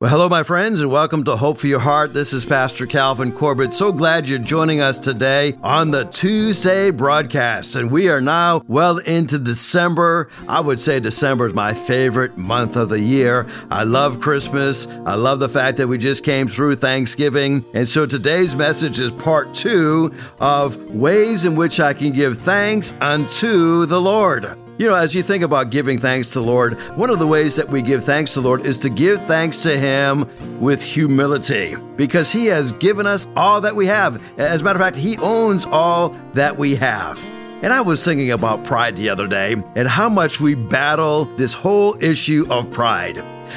Well, hello, my friends, and welcome to Hope for Your Heart. This is Pastor Calvin Corbett. So glad you're joining us today on the Tuesday broadcast. And we are now well into December. I would say December is my favorite month of the year. I love Christmas. I love the fact that we just came through Thanksgiving. And so today's message is part two of ways in which I can give thanks unto the Lord. You know, as you think about giving thanks to the Lord, one of the ways that we give thanks to the Lord is to give thanks to Him with humility because He has given us all that we have. As a matter of fact, He owns all that we have. And I was thinking about pride the other day and how much we battle this whole issue of pride.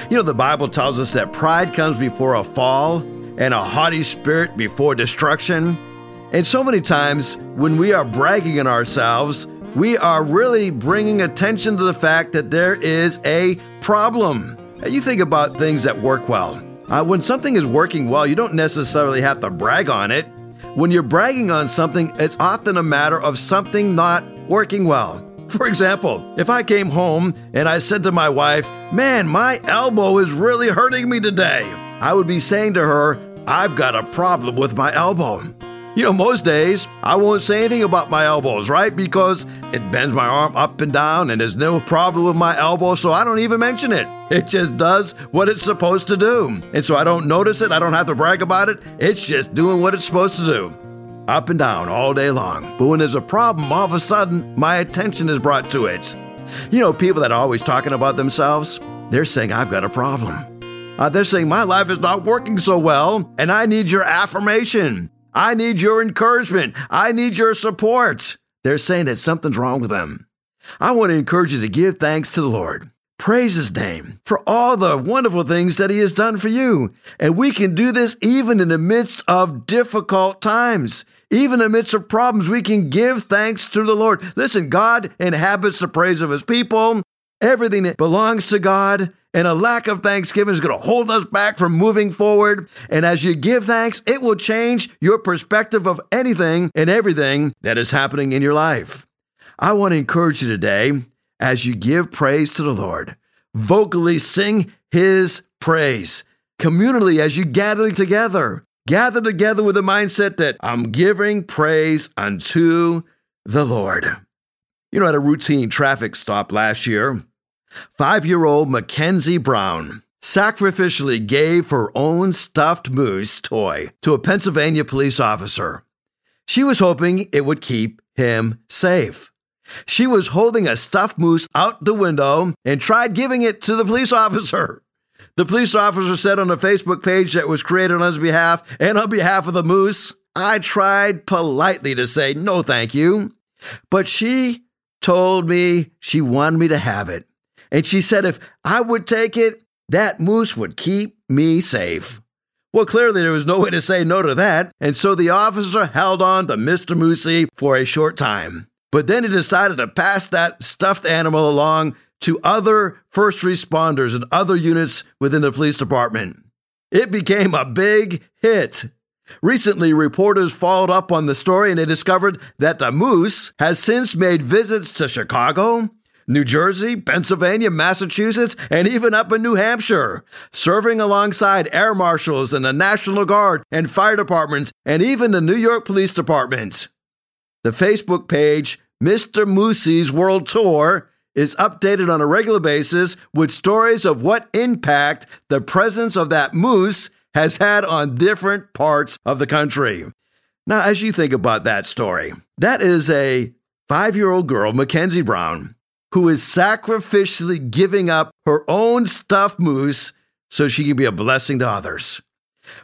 You know, the Bible tells us that pride comes before a fall and a haughty spirit before destruction. And so many times when we are bragging on ourselves, we are really bringing attention to the fact that there is a problem. You think about things that work well. Uh, when something is working well, you don't necessarily have to brag on it. When you're bragging on something, it's often a matter of something not working well. For example, if I came home and I said to my wife, Man, my elbow is really hurting me today, I would be saying to her, I've got a problem with my elbow. You know, most days I won't say anything about my elbows, right? Because it bends my arm up and down and there's no problem with my elbow, so I don't even mention it. It just does what it's supposed to do. And so I don't notice it, I don't have to brag about it. It's just doing what it's supposed to do. Up and down all day long. But when there's a problem, all of a sudden my attention is brought to it. You know, people that are always talking about themselves, they're saying, I've got a problem. Uh, they're saying, My life is not working so well, and I need your affirmation. I need your encouragement. I need your support. They're saying that something's wrong with them. I want to encourage you to give thanks to the Lord. Praise His name for all the wonderful things that He has done for you. And we can do this even in the midst of difficult times. Even in the midst of problems, we can give thanks to the Lord. Listen, God inhabits the praise of His people. Everything that belongs to God and a lack of thanksgiving is going to hold us back from moving forward. And as you give thanks, it will change your perspective of anything and everything that is happening in your life. I want to encourage you today as you give praise to the Lord, vocally sing His praise. Communally, as you gather together, gather together with the mindset that I'm giving praise unto the Lord. You know, at a routine traffic stop last year, Five year old Mackenzie Brown sacrificially gave her own stuffed moose toy to a Pennsylvania police officer. She was hoping it would keep him safe. She was holding a stuffed moose out the window and tried giving it to the police officer. The police officer said on a Facebook page that was created on his behalf and on behalf of the moose, I tried politely to say no thank you, but she told me she wanted me to have it. And she said if I would take it, that moose would keep me safe. Well, clearly there was no way to say no to that, and so the officer held on to Mr. Moosey for a short time. But then he decided to pass that stuffed animal along to other first responders and other units within the police department. It became a big hit. Recently, reporters followed up on the story and they discovered that the moose has since made visits to Chicago, New Jersey, Pennsylvania, Massachusetts, and even up in New Hampshire, serving alongside air marshals and the National Guard and fire departments, and even the New York Police Department. The Facebook page, Mr. Moosey's World Tour, is updated on a regular basis with stories of what impact the presence of that moose has had on different parts of the country. Now, as you think about that story, that is a five year old girl, Mackenzie Brown, who is sacrificially giving up her own stuffed moose so she can be a blessing to others.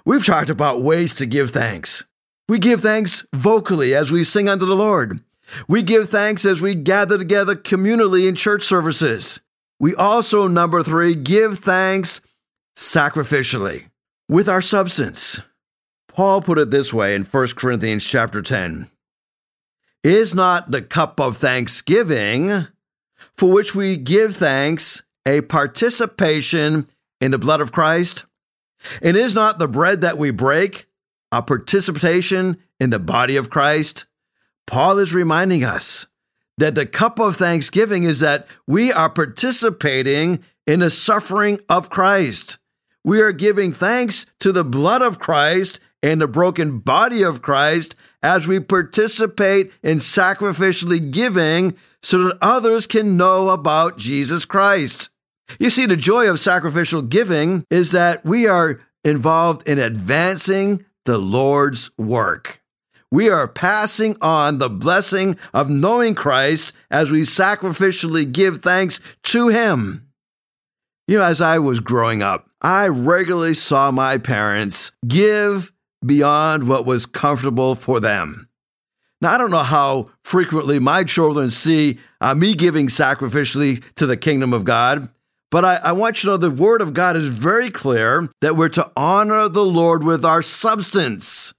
We've talked about ways to give thanks. We give thanks vocally as we sing unto the Lord. We give thanks as we gather together communally in church services. We also, number three, give thanks sacrificially with our substance. Paul put it this way in 1 Corinthians chapter 10. Is not the cup of thanksgiving for which we give thanks, a participation in the blood of Christ? And is not the bread that we break a participation in the body of Christ? Paul is reminding us that the cup of thanksgiving is that we are participating in the suffering of Christ. We are giving thanks to the blood of Christ and the broken body of Christ as we participate in sacrificially giving so that others can know about Jesus Christ. You see, the joy of sacrificial giving is that we are involved in advancing the Lord's work. We are passing on the blessing of knowing Christ as we sacrificially give thanks to Him. You know, as I was growing up, I regularly saw my parents give beyond what was comfortable for them. Now, I don't know how frequently my children see uh, me giving sacrificially to the kingdom of God, but I, I want you to know the word of God is very clear that we're to honor the Lord with our substance.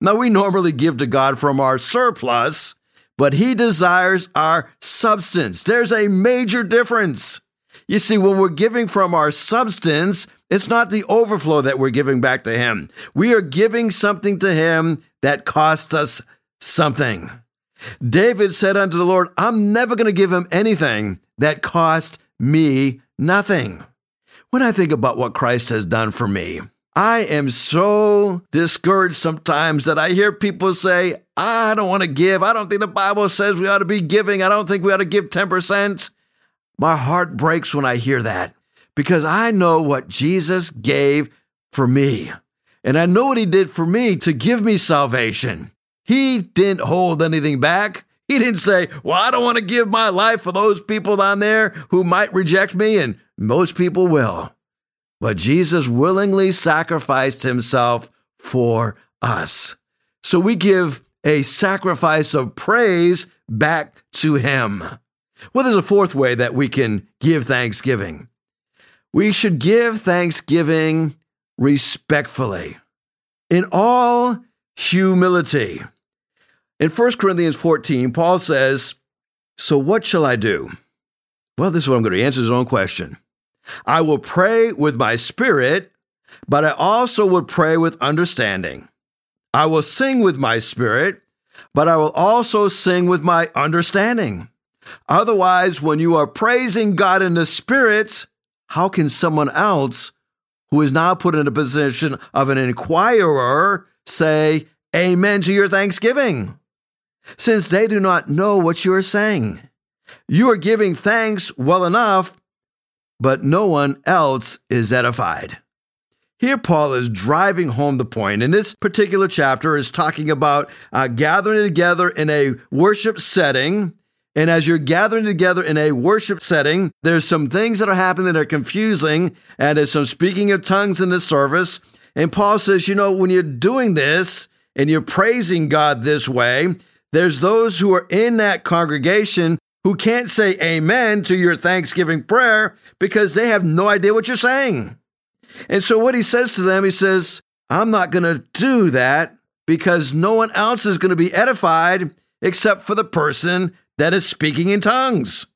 Now, we normally give to God from our surplus, but He desires our substance. There's a major difference. You see, when we're giving from our substance, it's not the overflow that we're giving back to Him. We are giving something to Him that cost us something. David said unto the Lord, I'm never going to give Him anything that cost me nothing. When I think about what Christ has done for me, I am so discouraged sometimes that I hear people say, I don't want to give. I don't think the Bible says we ought to be giving. I don't think we ought to give 10%. My heart breaks when I hear that because I know what Jesus gave for me. And I know what he did for me to give me salvation. He didn't hold anything back. He didn't say, Well, I don't want to give my life for those people down there who might reject me, and most people will. But Jesus willingly sacrificed himself for us. So we give a sacrifice of praise back to him. Well, there's a fourth way that we can give thanksgiving. We should give thanksgiving respectfully, in all humility. In 1 Corinthians 14, Paul says, So what shall I do? Well, this is what I'm going to answer his own question. I will pray with my spirit, but I also would pray with understanding. I will sing with my spirit, but I will also sing with my understanding. Otherwise, when you are praising God in the spirit, how can someone else who is now put in a position of an inquirer say amen to your thanksgiving? Since they do not know what you are saying. You are giving thanks well enough, but no one else is edified. Here, Paul is driving home the point. In this particular chapter, is talking about uh, gathering together in a worship setting. And as you're gathering together in a worship setting, there's some things that are happening that are confusing, and there's some speaking of tongues in the service. And Paul says, you know, when you're doing this and you're praising God this way, there's those who are in that congregation who can't say amen to your Thanksgiving prayer because they have no idea what you're saying. And so, what he says to them, he says, I'm not going to do that because no one else is going to be edified except for the person that is speaking in tongues.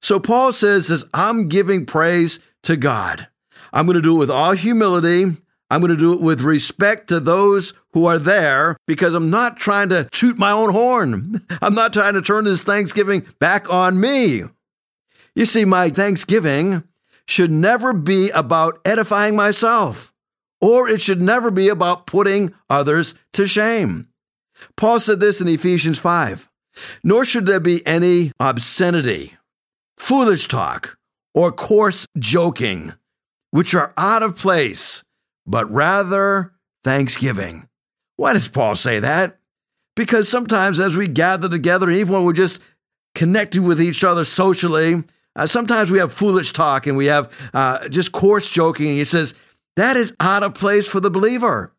So, Paul says, as I'm giving praise to God, I'm going to do it with all humility. I'm going to do it with respect to those who are there because I'm not trying to shoot my own horn. I'm not trying to turn this Thanksgiving back on me. You see, my Thanksgiving should never be about edifying myself, or it should never be about putting others to shame. Paul said this in Ephesians 5 Nor should there be any obscenity, foolish talk, or coarse joking, which are out of place but rather thanksgiving. Why does Paul say that? Because sometimes as we gather together, even when we're just connected with each other socially, uh, sometimes we have foolish talk and we have uh, just coarse joking. He says, that is out of place for the believer.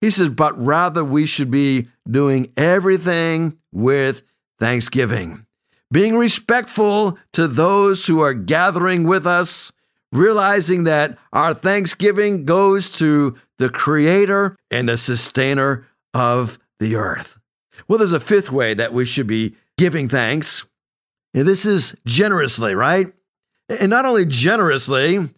He says, but rather we should be doing everything with thanksgiving, being respectful to those who are gathering with us, realizing that our thanksgiving goes to the creator and the sustainer of the earth. Well, there's a fifth way that we should be giving thanks. And this is generously, right? And not only generously,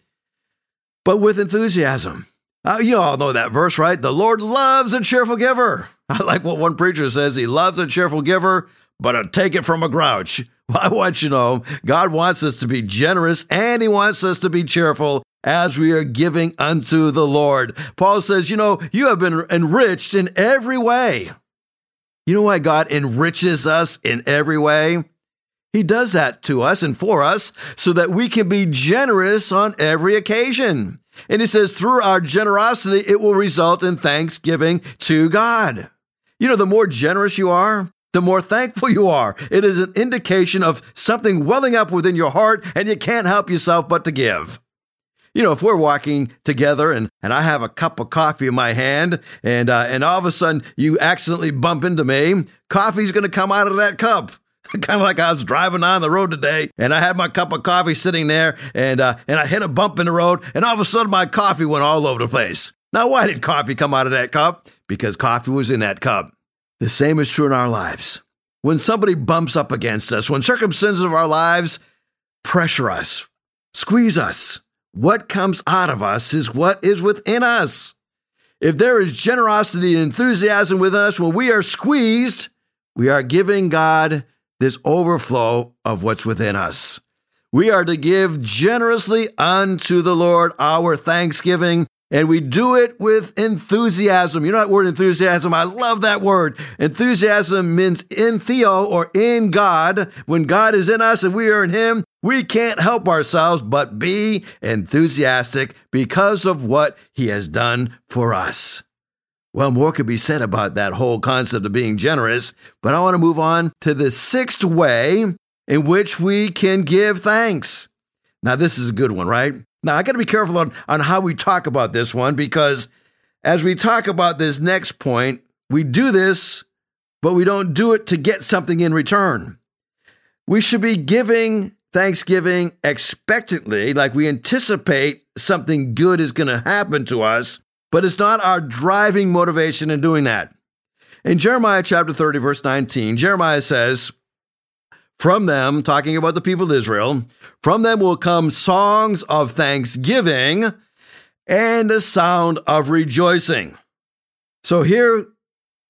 but with enthusiasm. Uh, you all know that verse, right? The Lord loves a cheerful giver. I like what one preacher says. He loves a cheerful giver, but a take it from a grouch. Well, I want you to know God wants us to be generous and He wants us to be cheerful as we are giving unto the Lord. Paul says, You know, you have been enriched in every way. You know why God enriches us in every way? He does that to us and for us so that we can be generous on every occasion. And he says, through our generosity, it will result in thanksgiving to God. You know, the more generous you are, the more thankful you are. It is an indication of something welling up within your heart, and you can't help yourself but to give. You know, if we're walking together and, and I have a cup of coffee in my hand, and uh, and all of a sudden you accidentally bump into me, coffee's going to come out of that cup. kind of like I was driving on the road today, and I had my cup of coffee sitting there, and uh, and I hit a bump in the road, and all of a sudden my coffee went all over the place. Now, why did coffee come out of that cup? Because coffee was in that cup. The same is true in our lives. When somebody bumps up against us, when circumstances of our lives pressure us, squeeze us, what comes out of us is what is within us. If there is generosity and enthusiasm within us when we are squeezed, we are giving God this overflow of what's within us. We are to give generously unto the Lord our thanksgiving, and we do it with enthusiasm. You know that word enthusiasm? I love that word. Enthusiasm means in Theo or in God. When God is in us and we are in Him, we can't help ourselves but be enthusiastic because of what He has done for us. Well, more could be said about that whole concept of being generous, but I want to move on to the sixth way in which we can give thanks. Now, this is a good one, right? Now, I got to be careful on, on how we talk about this one because as we talk about this next point, we do this, but we don't do it to get something in return. We should be giving Thanksgiving expectantly, like we anticipate something good is going to happen to us, but it's not our driving motivation in doing that. In Jeremiah chapter 30, verse 19, Jeremiah says, From them, talking about the people of Israel, from them will come songs of thanksgiving and a sound of rejoicing. So here,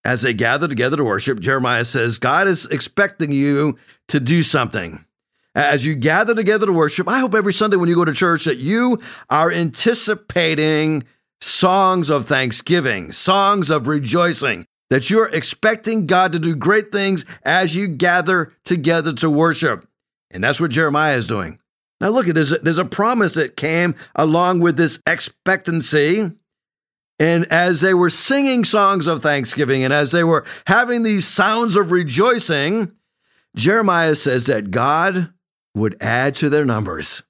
as they gather together to worship, Jeremiah says, God is expecting you to do something. As you gather together to worship, I hope every Sunday when you go to church that you are anticipating songs of thanksgiving, songs of rejoicing, that you're expecting God to do great things as you gather together to worship. And that's what Jeremiah is doing. Now, look, there's a, there's a promise that came along with this expectancy. And as they were singing songs of thanksgiving and as they were having these sounds of rejoicing, Jeremiah says that God would add to their numbers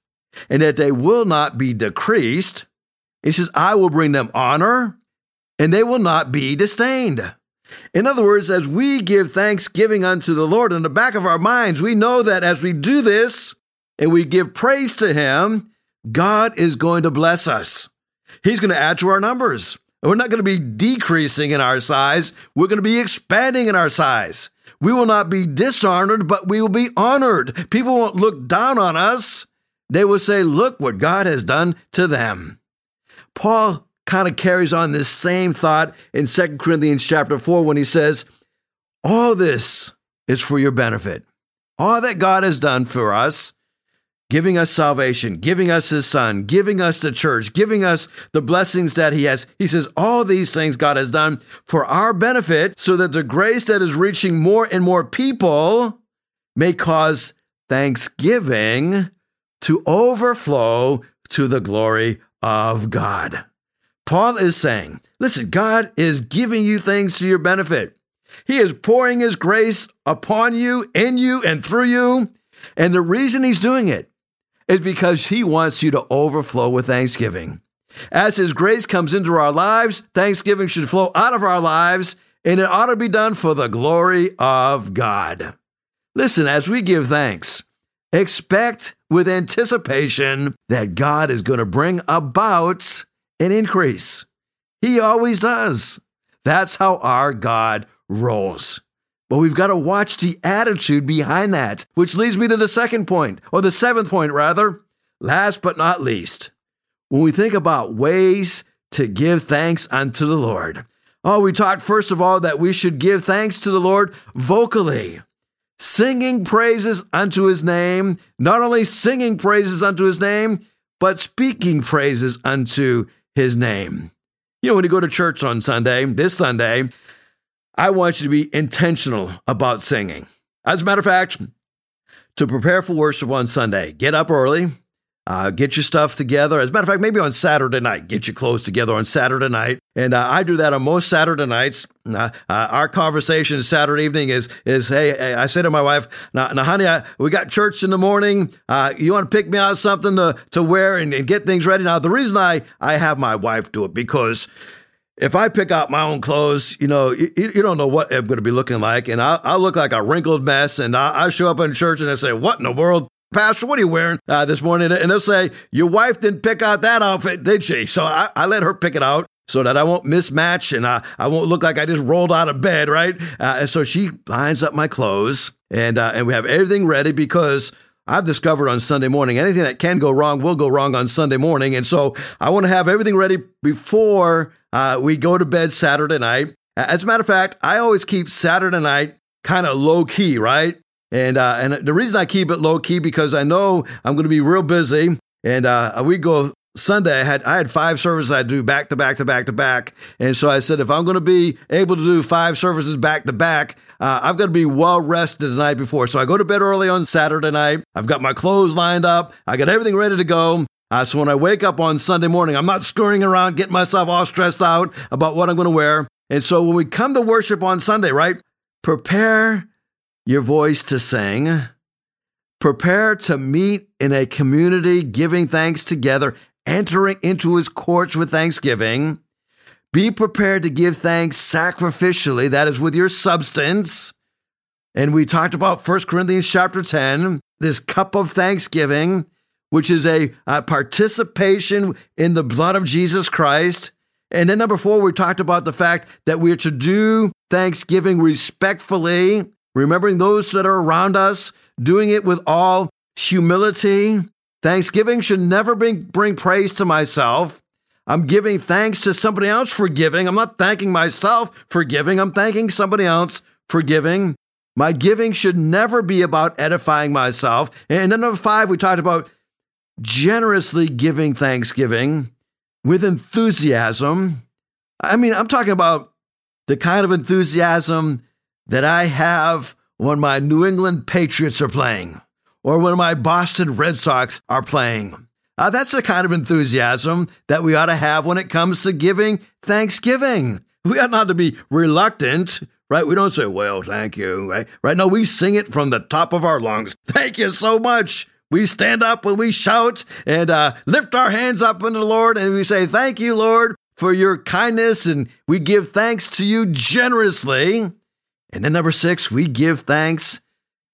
and that they will not be decreased, he says, I will bring them honor and they will not be disdained. In other words, as we give thanksgiving unto the Lord in the back of our minds, we know that as we do this and we give praise to Him, God is going to bless us. He's going to add to our numbers. We're not going to be decreasing in our size, we're going to be expanding in our size. We will not be dishonored, but we will be honored. People won't look down on us. They will say, Look what God has done to them. Paul kind of carries on this same thought in 2 Corinthians chapter 4 when he says, All this is for your benefit. All that God has done for us, giving us salvation, giving us his son, giving us the church, giving us the blessings that he has. He says, All these things God has done for our benefit, so that the grace that is reaching more and more people may cause thanksgiving to overflow to the glory of God. Paul is saying, listen, God is giving you things to your benefit. He is pouring His grace upon you, in you, and through you. And the reason He's doing it is because He wants you to overflow with thanksgiving. As His grace comes into our lives, thanksgiving should flow out of our lives, and it ought to be done for the glory of God. Listen, as we give thanks, expect with anticipation that God is going to bring about an increase. He always does. That's how our God rolls. But we've got to watch the attitude behind that, which leads me to the second point, or the seventh point, rather. Last but not least, when we think about ways to give thanks unto the Lord. Oh, we talked first of all that we should give thanks to the Lord vocally singing praises unto his name, not only singing praises unto his name, but speaking praises unto his name. You know, when you go to church on Sunday, this Sunday, I want you to be intentional about singing. As a matter of fact, to prepare for worship on Sunday, get up early, uh, get your stuff together. As a matter of fact, maybe on Saturday night, get your clothes together on Saturday night. And uh, I do that on most Saturday nights. Uh, our conversation Saturday evening is, is hey, I say to my wife, now, now honey, I, we got church in the morning. Uh, you want to pick me out something to, to wear and, and get things ready? Now, the reason I, I have my wife do it because if I pick out my own clothes, you know, you, you don't know what I'm going to be looking like. And I, I look like a wrinkled mess. And I, I show up in church and I say, What in the world? Pastor, what are you wearing uh, this morning? And they'll say, Your wife didn't pick out that outfit, did she? So I, I let her pick it out so that I won't mismatch and I, I won't look like I just rolled out of bed, right? Uh, and so she lines up my clothes and, uh, and we have everything ready because I've discovered on Sunday morning anything that can go wrong will go wrong on Sunday morning. And so I want to have everything ready before uh, we go to bed Saturday night. As a matter of fact, I always keep Saturday night kind of low key, right? And uh, and the reason I keep it low key because I know I'm going to be real busy. And uh, we go Sunday. I had I had five services I do back to back to back to back. And so I said, if I'm going to be able to do five services back to back, uh, I've got to be well rested the night before. So I go to bed early on Saturday night. I've got my clothes lined up. I got everything ready to go. Uh, so when I wake up on Sunday morning, I'm not scurrying around getting myself all stressed out about what I'm going to wear. And so when we come to worship on Sunday, right, prepare your voice to sing. Prepare to meet in a community, giving thanks together, entering into his courts with thanksgiving. Be prepared to give thanks sacrificially, that is, with your substance. And we talked about 1 Corinthians chapter 10, this cup of thanksgiving, which is a, a participation in the blood of Jesus Christ. And then number four, we talked about the fact that we are to do thanksgiving respectfully remembering those that are around us, doing it with all humility. Thanksgiving should never bring, bring praise to myself. I'm giving thanks to somebody else for giving. I'm not thanking myself for giving. I'm thanking somebody else for giving. My giving should never be about edifying myself. And then number five, we talked about generously giving thanksgiving with enthusiasm. I mean, I'm talking about the kind of enthusiasm that I have when my New England Patriots are playing or when my Boston Red Sox are playing. Uh, that's the kind of enthusiasm that we ought to have when it comes to giving Thanksgiving. We ought not to be reluctant, right? We don't say, well, thank you, right? Right? No, we sing it from the top of our lungs. Thank you so much. We stand up and we shout and uh, lift our hands up unto the Lord and we say, Thank you, Lord, for your kindness. And we give thanks to you generously. And then number six, we give thanks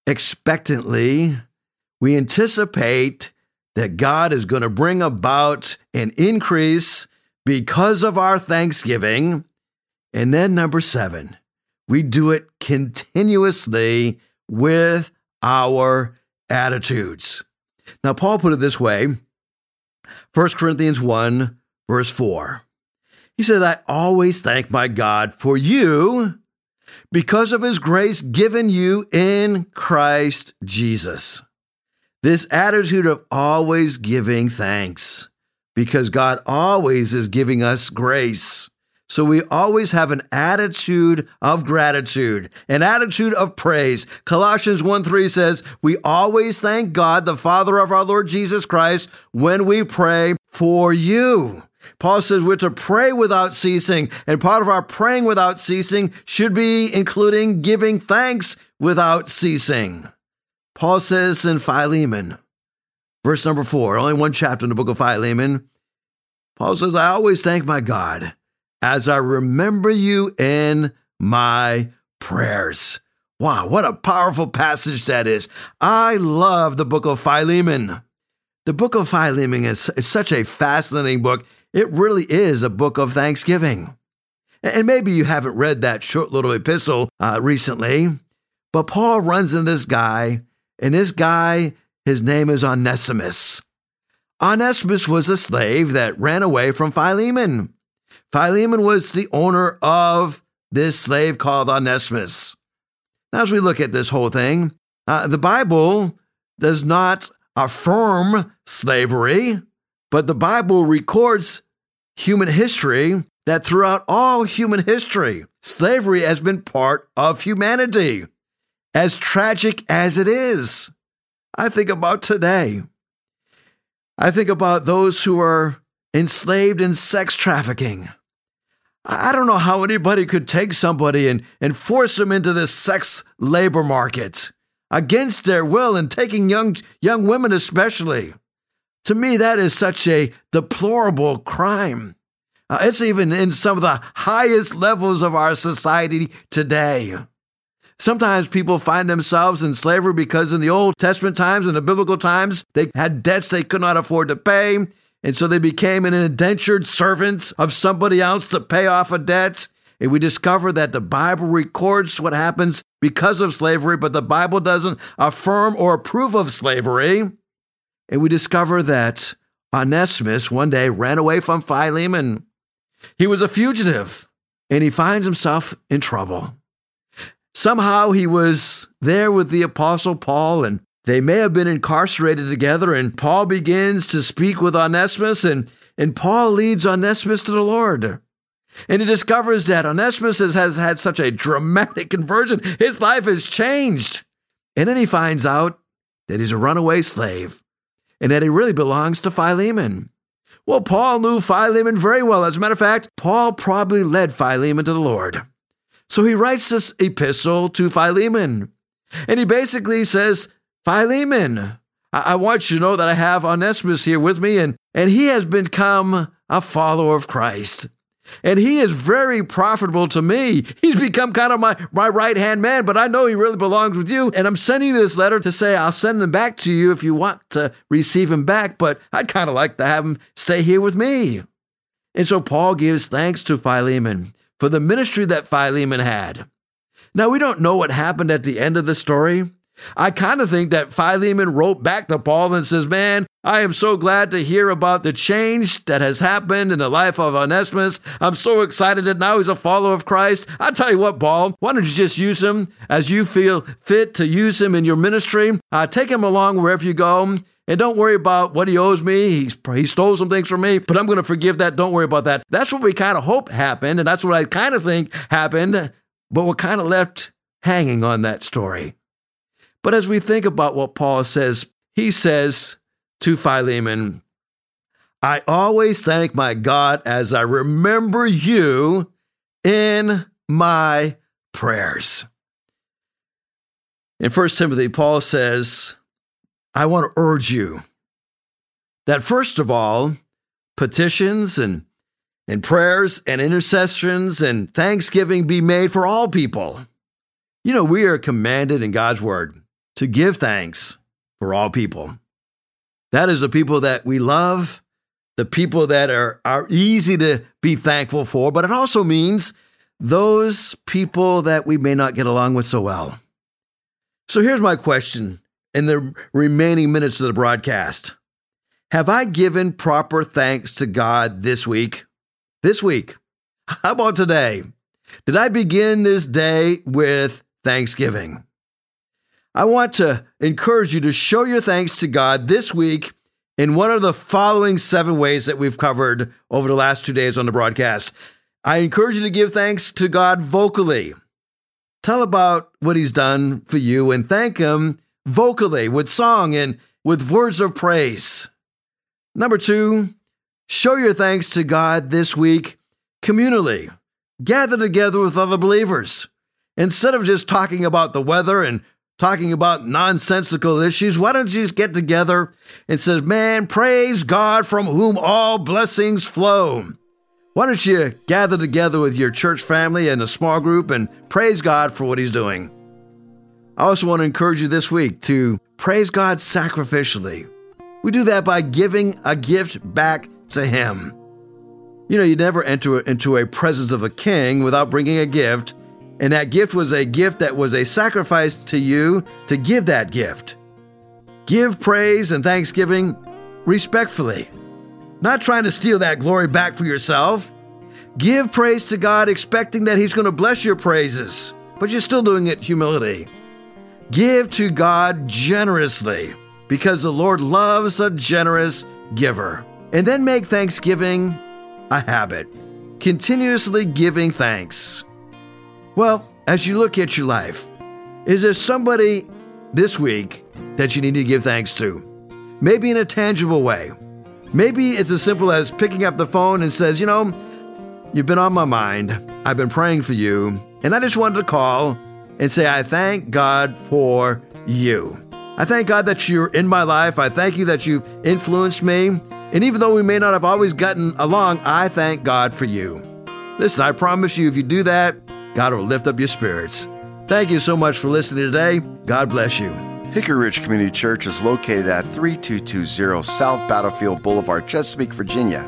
expectantly. We anticipate that God is going to bring about an increase because of our thanksgiving. And then number seven, we do it continuously with our attitudes. Now, Paul put it this way 1 Corinthians 1, verse 4. He said, I always thank my God for you because of his grace given you in Christ Jesus. This attitude of always giving thanks, because God always is giving us grace. So we always have an attitude of gratitude, an attitude of praise. Colossians 1 3 says, We always thank God, the Father of our Lord Jesus Christ, when we pray for you. Paul says we're to pray without ceasing, and part of our praying without ceasing should be including giving thanks without ceasing. Paul says in Philemon, verse number four, only one chapter in the book of Philemon, Paul says, I always thank my God as I remember you in my prayers. Wow, what a powerful passage that is. I love the book of Philemon. The book of Philemon is, is such a fascinating book. It really is a book of thanksgiving. And maybe you haven't read that short little epistle uh, recently, but Paul runs into this guy, and this guy, his name is Onesimus. Onesimus was a slave that ran away from Philemon. Philemon was the owner of this slave called Onesimus. Now, as we look at this whole thing, uh, the Bible does not affirm slavery. But the Bible records human history that throughout all human history, slavery has been part of humanity. As tragic as it is, I think about today. I think about those who are enslaved in sex trafficking. I don't know how anybody could take somebody and, and force them into this sex labor market against their will and taking young, young women, especially. To me, that is such a deplorable crime. Uh, it's even in some of the highest levels of our society today. Sometimes people find themselves in slavery because in the Old Testament times and the biblical times, they had debts they could not afford to pay. And so they became an indentured servant of somebody else to pay off a debt. And we discover that the Bible records what happens because of slavery, but the Bible doesn't affirm or approve of slavery. And we discover that Onesimus one day ran away from Philemon. He was a fugitive and he finds himself in trouble. Somehow he was there with the Apostle Paul and they may have been incarcerated together, and Paul begins to speak with Onesimus, and, and Paul leads Onesimus to the Lord. And he discovers that Onesimus has, has had such a dramatic conversion. His life has changed. And then he finds out that he's a runaway slave and that he really belongs to Philemon. Well, Paul knew Philemon very well. As a matter of fact, Paul probably led Philemon to the Lord. So he writes this epistle to Philemon. And he basically says, Philemon, I, want you to know that I have Onesimus here with me, and, and he has become a follower of Christ. And he is very profitable to me. He's become kind of my, my right hand man, but I know he really belongs with you. And I'm sending you this letter to say I'll send him back to you if you want to receive him back, but I'd kind of like to have him stay here with me. And so Paul gives thanks to Philemon for the ministry that Philemon had. Now, we don't know what happened at the end of the story. I kind of think that Philemon wrote back to Paul and says, Man, I am so glad to hear about the change that has happened in the life of Onesimus. I'm so excited that now he's a follower of Christ. I'll tell you what, Paul, why don't you just use him as you feel fit to use him in your ministry? Uh, take him along wherever you go. And don't worry about what he owes me. He's, he stole some things from me, but I'm going to forgive that. Don't worry about that. That's what we kind of hope happened. And that's what I kind of think happened. But we're kind of left hanging on that story. But as we think about what Paul says, he says to Philemon, I always thank my God as I remember you in my prayers. In 1 Timothy, Paul says, I want to urge you that first of all, petitions and, and prayers and intercessions and thanksgiving be made for all people. You know, we are commanded in God's word to give thanks for all people. That is the people that we love, the people that are, are easy to be thankful for, but it also means those people that we may not get along with so well. So here's my question in the remaining minutes of the broadcast Have I given proper thanks to God this week? This week. How about today? Did I begin this day with thanksgiving? I want to encourage you to show your thanks to God this week in one of the following seven ways that we've covered over the last two days on the broadcast. I encourage you to give thanks to God vocally. Tell about what He's done for you and thank Him vocally with song and with words of praise. Number two, show your thanks to God this week communally. Gather together with other believers. Instead of just talking about the weather and talking about nonsensical issues, why don't you just get together and say, man, praise God from whom all blessings flow. Why don't you gather together with your church family and a small group and praise God for what He's doing? I also want to encourage you this week to praise God sacrificially. We do that by giving a gift back to Him. You know, you never enter into a presence of a king without bringing a gift and that gift was a gift that was a sacrifice to you to give that gift. Give praise and thanksgiving respectfully, not trying to steal that glory back for yourself. Give praise to God expecting that He's going to bless your praises, but you're still doing it humility. Give to God generously because the Lord loves a generous giver. And then make Thanksgiving a habit, continuously giving thanks. Well, as you look at your life, is there somebody this week that you need to give thanks to? Maybe in a tangible way. Maybe it's as simple as picking up the phone and says, "You know, you've been on my mind. I've been praying for you, and I just wanted to call and say I thank God for you. I thank God that you're in my life. I thank you that you've influenced me. And even though we may not have always gotten along, I thank God for you. Listen, I promise you, if you do that, God will lift up your spirits. Thank you so much for listening today. God bless you. Hickory Ridge Community Church is located at 3220 South Battlefield Boulevard, Chesapeake, Virginia.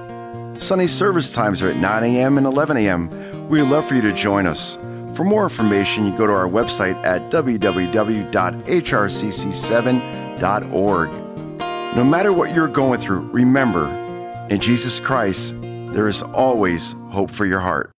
Sunday service times are at 9 a.m. and 11 a.m. We'd love for you to join us. For more information, you go to our website at www.hrcc7.org. No matter what you're going through, remember, in Jesus Christ, there is always hope for your heart.